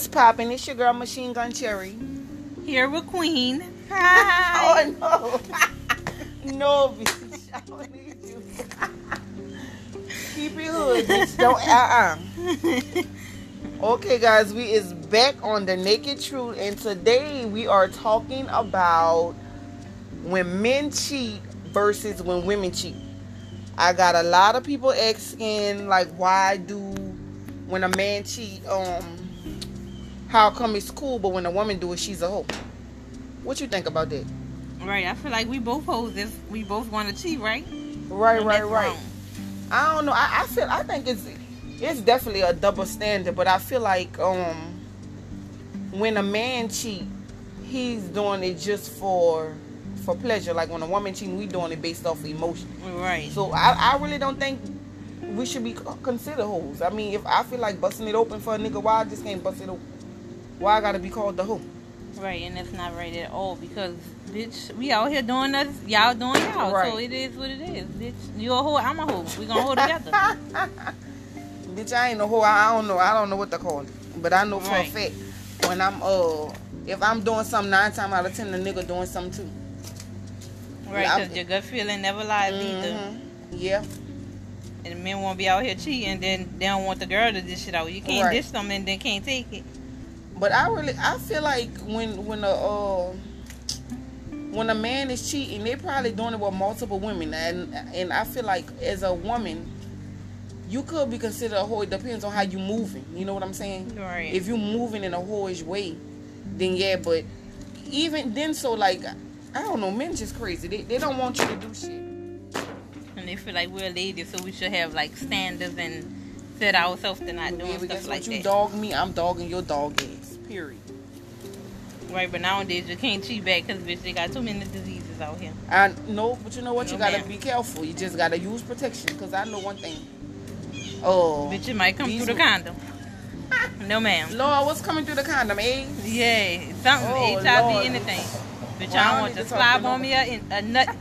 What's poppin'? It's your girl Machine Gun Cherry. Here with Queen. Hi. Oh no. no, bitch. I don't need you. Keep it hood, bitch. Don't uh uh. Okay, guys, we is back on the Naked Truth, and today we are talking about when men cheat versus when women cheat. I got a lot of people asking like, why do when a man cheat, um, how come it's cool, but when a woman do it, she's a hoe? What you think about that? Right. I feel like we both hoes if we both want to cheat, right? Right, right, right. wrong. I don't know. I, I feel. I think it's it's definitely a double standard, but I feel like um when a man cheat, he's doing it just for for pleasure. Like when a woman cheating, we doing it based off emotion. Right. So I, I really don't think we should be considered hoes. I mean, if I feel like busting it open for a nigga, why I just can't bust it open? Why I gotta be called the hoe? Right, and that's not right at all because, bitch, we out here doing us, y'all doing y'all. Right. So it is what it is, bitch. You a hoe, I'm a hoe. We gonna hold together. Bitch, I ain't no hoe. I I don't know. I don't know what to call it. But I know for Right. a fact when I'm uh if I'm doing something nine times out of ten, the nigga doing something too. Right, Yeah, because your gut feeling never lies either. Mhm. Yeah. And men won't be out here cheating, then they don't want the girl to dish it out. You can't Right. dish them and then can't take it. But I really I feel like when when a uh when a man is cheating, they're probably doing it with multiple women, and and I feel like as a woman, you could be considered a hoe. It depends on how you moving. You know what I'm saying? Right. If you're moving in a whorish way, then yeah. But even then, so like I don't know, men just crazy. They they don't want you to do shit. and they feel like we're ladies, so we should have like standards and set ourselves to not doing Yeah, but guess stuff what? like you that. dog me, I'm dogging your dog ass. Period. Right, but nowadays you can't cheat back because bitch, they got too many diseases out here. I know, but you know what? You No, gotta ma'am. be careful. You just gotta use protection. Cause I know one thing. Oh, Bitch, it might come through the condom. No, ma'am. Lord, what's coming through the condom? Eh? Yeah, something, Oh, HIV, Lord. anything. Bitch, Well, I don't want to slob on me a, a nut.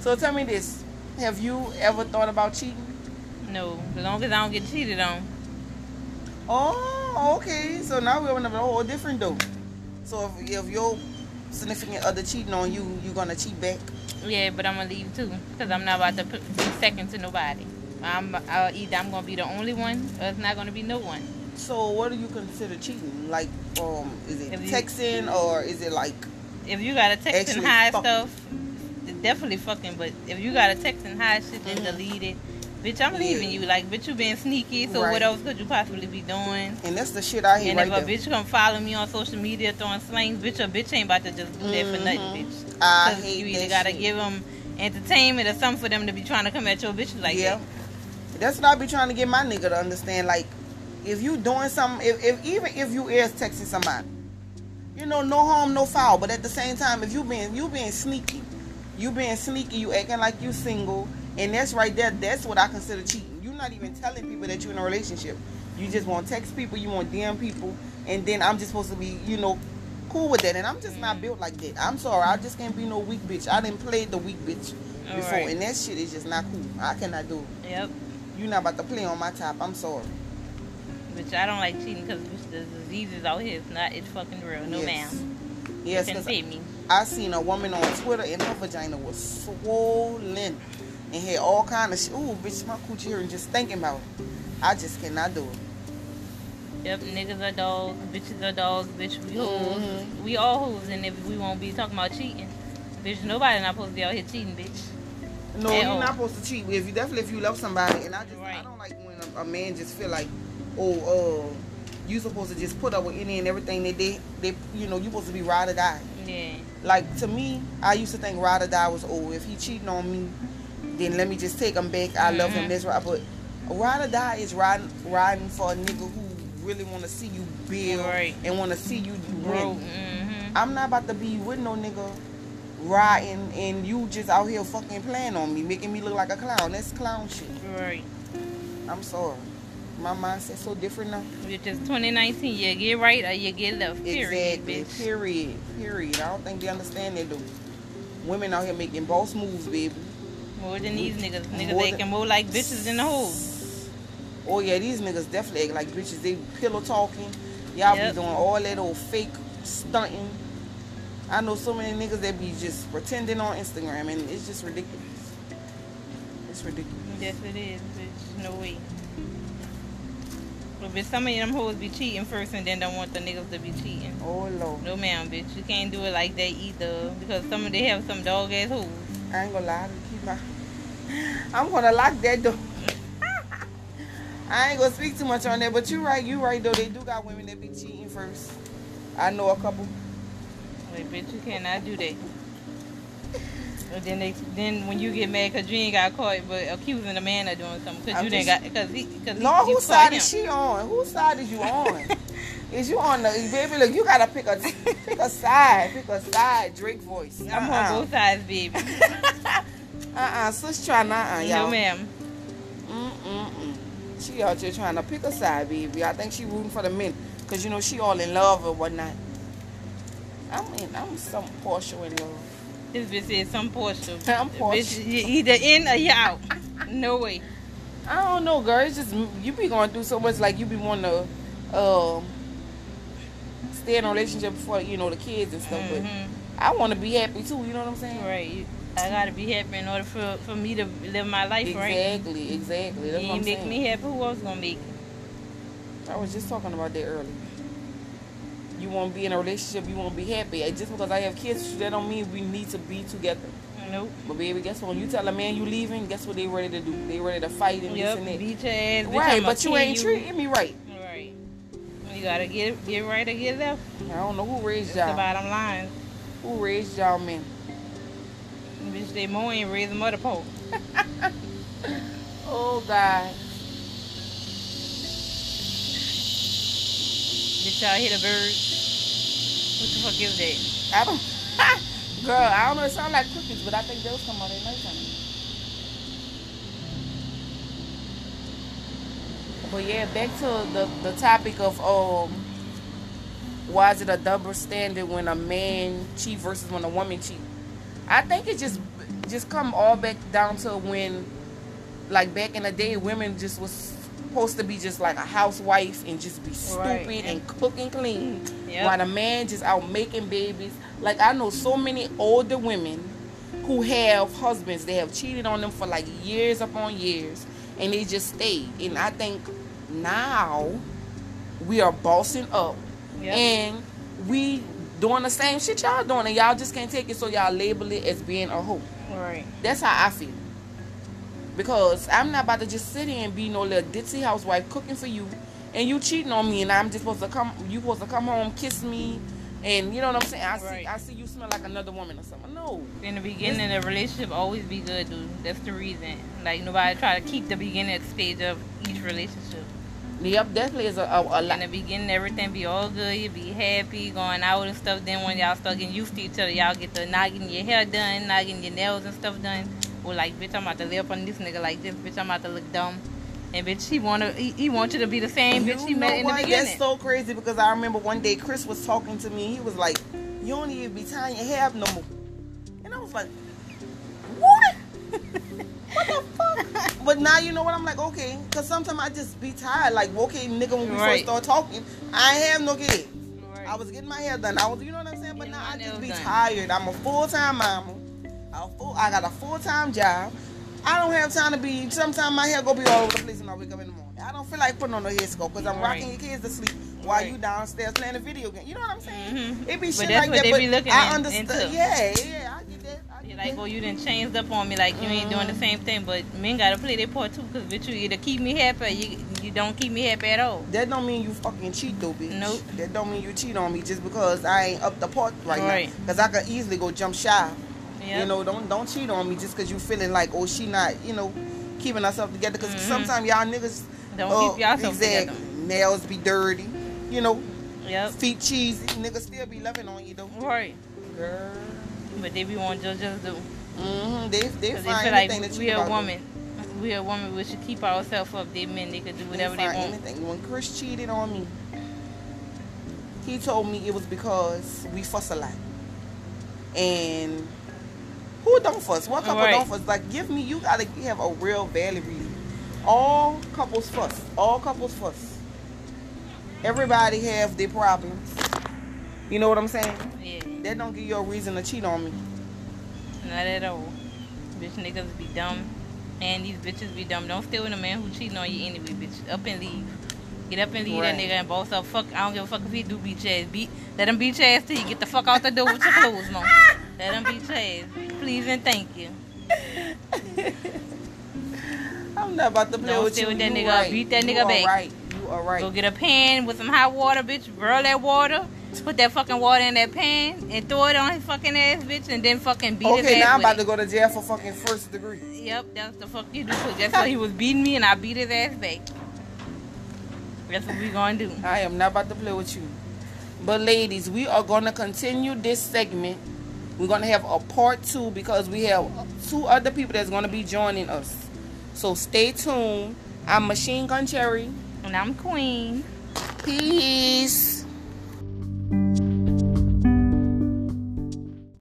So tell me this: Have you ever thought about cheating? No, as long as I don't get cheated on. Oh, okay. So now we're on a whole different though. So if, if your significant other cheating on you, you gonna cheat back? Yeah, but I'm gonna leave too, cause I'm not about to put, be second to nobody. I'm uh, either I'm gonna be the only one, or it's not gonna be no one. So what do you consider cheating? Like, um, is it If you- texting or is it like? If you got a texting high fucking. stuff, definitely fucking. But if you got a texting high shit, then Mhm. delete it. Bitch, I'm Yeah. leaving you. Like, bitch, you being sneaky. So Right. what else could you possibly be doing? And that's the shit I hear And right if a there. bitch come follow me on social media throwing slangs, bitch, a bitch ain't about to just do that for mm-hmm. nothing, bitch. I hate you either that gotta shit. give them entertainment or something for them to be trying to come at your bitch like yeah. That's what I be trying to get my nigga to understand. Like, if you doing something, if, if even if you is texting somebody, you know, no harm, no foul. But at the same time, if you being you being sneaky, you being sneaky, you acting like you single, and that's right there. That's what I consider cheating. You're not even telling people that you're in a relationship. You just want to text people, you want DM people, and then I'm just supposed to be, you know, cool with that. And I'm just not mm. built like that. I'm sorry, I just can't be no weak bitch. I didn't play the weak bitch before, Alright. and that shit is just not cool. I cannot do it. Yep. You're not about to play on my top. I'm sorry. Bitch, I don't like cheating because the diseases out here. It's not, it's fucking real. No, Yes. ma'am. Yes, Couldn't 'cause pay me. I seen a woman on Twitter and her vagina was swollen and had all kind of shit. Ooh, bitch, my coochie here and just thinking about it. I just cannot do it. Yep, niggas are dogs, bitches are dogs, bitch, we hoes. Mhm. We all hoes, and if we won't be talking about cheating, bitch, nobody not supposed to be out here cheating, bitch. No, At you're all. not supposed to cheat. If you definitely if you love somebody, and I just I don't like when a, a man just feel like, oh, uh, you supposed to just put up with any and everything that they they you know you supposed to be ride or die. Yeah. Like to me, I used to think ride or die was oh if he cheating on me, then let me just take him back. I love him. Mhm. That's right. But ride or die is riding riding for a nigga who really want to see you build Right. and want to see you Bro. win. Mm-hmm. I'm not about to be with no nigga riding and you just out here fucking playing on me, making me look like a clown. That's clown shit. Right. I'm sorry. My mindset's so different now. Which is 2019. You get right or you get left. Period, exactly. bitch. Period. Period. I don't think they understand that though. Women out here making boss moves, baby. More than these niggas. Niggas More acting than- more like bitches than the hoes. Oh yeah, these niggas definitely act like bitches. They pillow talking. Y'all Yep. be doing all that old fake stunting. I know so many niggas that be just pretending on Instagram, and it's just ridiculous. It's ridiculous. Yes, it is, bitch. No way. But bitch, some of them hoes be cheating first and then don't want the niggas to be cheating. Oh lord, No, ma'am, bitch. You can't do it like that either. Because some of they have some dog ass hoes. I ain't gonna lie. To keep my, I'm gonna lock that door. I ain't gonna speak too much on that, but you right, you right though. They do got women that be cheating first. I know a couple. Like, bitch, you cannot do that. But then they, then when you get mad because you ain't got caught, but accusing the man of doing something because you didn't just- got because he because he, you whose side him. is she on? Whose side is you on? is you on the baby? Look, you gotta pick a pick a side. Pick a side. Drake voice. I'm on Uh-uh. both sides, baby. Uh-uh. Sis trying to uh-uh, y'all. no, ma'am. Mm-mm-mm. She out here trying to pick a side, baby. I think she rooting for the men. Because, you know, she all in love or whatnot. I'm in, I'm some partial in love. This bitch said some partial. I'm. Bitch, you either in or you out. No way. I don't know, girl. It's just, you be going through so much, like, you be wanting to um, stay in a relationship for, you know, the kids and stuff. But Mhm. I want to be happy, too. You know what I'm saying? Right. I gotta be happy in order for, for me to live my life right. Exactly, exactly. You what I'm make saying. me happy. Who else gonna make? It? I was just talking about that earlier. You want to be in a relationship, you want to be happy. And Just because I have kids, that don't mean we need to be together. Nope. But baby, guess what? When you tell a man you leaving, guess what they ready to do? They ready to fight and Yep. this and that. Beat your ass. Right, but you ain't treating me right. Right. You gotta get get right or get left. I don't know who raised That's y'all. The bottom line. Who raised y'all men? Bitch, they mo ain't raising mother pole. Oh God. Bitch, y'all hit a bird. What the fuck is that? I don't. Girl, I don't know. It sound like cookies, but I think those come out at nighttime. But yeah, back to the the topic of um, why is it a double standard when a man cheat versus when a woman cheat? I think it just just come all back down to when, like back in the day, women just was supposed to be just like a housewife and just be stupid Right. and cook and clean. Yep. While the man just out making babies. Like I know so many older women who have husbands they have cheated on them for like years upon years and they just stayed. And I think now we are bossing up Yep. and we doing the same shit y'all doing and y'all just can't take it so y'all label it as being a hoe. Right. That's how I feel. Because I'm not about to just sit here and be no little ditzy housewife cooking for you and you cheating on me and I'm just supposed to come you supposed to come home, kiss me and you know what I'm saying? I see Right. I see you smell like another woman or something. No. In the beginning, the relationship always be good, dude. That's the reason. Like nobody try to keep the beginning stage of each relationship. Yep, definitely is a, a, a In the beginning, everything be all good. You be happy, going out and stuff. Then when y'all start getting used to each other, y'all get to not getting your hair done, not getting your nails and stuff done. Or like, bitch, I'm about to lay up on this nigga like this. Bitch, I'm about to look dumb. And bitch, he wanna, he, he want you to be the same bitch he met in the beginning. That's so crazy because I remember one day Chris was talking to me. He was like, "You don't even be tying your hair up no more," and I was like, "What? what the fuck?" But now you know what I'm like. Okay, because sometimes I just be tired. Like, okay, nigga, when we Right. first start talking, I have no kids. Right. I was getting my hair done. I was, you know what I'm saying. But now I just be done. tired. I'm a full time mama. I, got a full time job. I don't have time to be. Sometimes my hair go be all over the place when I wake up in the morning. I don't feel like putting on a head scarf because I'm Right. rocking your kids to sleep while Right. you downstairs playing a video game. You know what I'm saying? Mhm. It be But shit that's like what that. they but be looking I understand. into. Yeah, yeah, I get that. I get like, that. oh, you done changed up on me. Like, you ain't doing the Mhm. same thing. But men gotta play their part too. Because, bitch, you either keep me happy or you, you don't keep me happy at all. That don't mean you fucking cheat though, bitch. Nope. That don't mean you cheat on me just because I ain't up the part right, Right. now. Because I could easily go jump shy. Yeah. You know, don't don't cheat on me just because you feeling like, oh, she not, you know, keeping herself together. Because Mhm. sometimes y'all niggas Don't uh, keep exactly, together. Nails be dirty. You know, Yep. feet cheesy. Niggas still be loving on you though. Right. Girl. But they be want just just do. Mm-hmm. They they they find anything like that we you a about them. woman. We a woman. We should keep ourselves up. They men, they could do whatever they find want. Anything. When Chris cheated on me, he told me it was because we fuss a lot. And who don't fuss? What couple Right. don't fuss? Like, give me, you gotta have a real valid reason. all couples fuss. All couples fuss. Everybody have their problems. You know what I'm saying? Yeah, That don't give you a reason to cheat on me. not at all. Bitch niggas be dumb. And these bitches be dumb. Don't stay with a man who cheating on you anyway, bitch. Up and leave. Get up and leave Right. that nigga and boss up. Fuck, I don't give a fuck if he do beat your ass. Beat, let him beat your ass till you get the fuck out the door with your clothes, mom. Let him beat your ass. Please and thank you. I'm not about to play Don't with you. with that You nigga. right. Beat that You nigga back. Right. You are right. Go get a pan with some hot water, bitch. Boil that water. Put that fucking water in that pan and throw it on his fucking ass, bitch, and then fucking beat his ass. okay, now I'm about it. to go to jail for fucking first degree. Yep, that's the fuck you do. That's why he was beating me, and I beat his ass back. That's what we gonna do. I am not about to play with you. But ladies, we are gonna continue this segment. We're gonna have a part two because we have two other people that's gonna be joining us. So stay tuned. I'm Machine Gun Cherry. And I'm queen. Peace.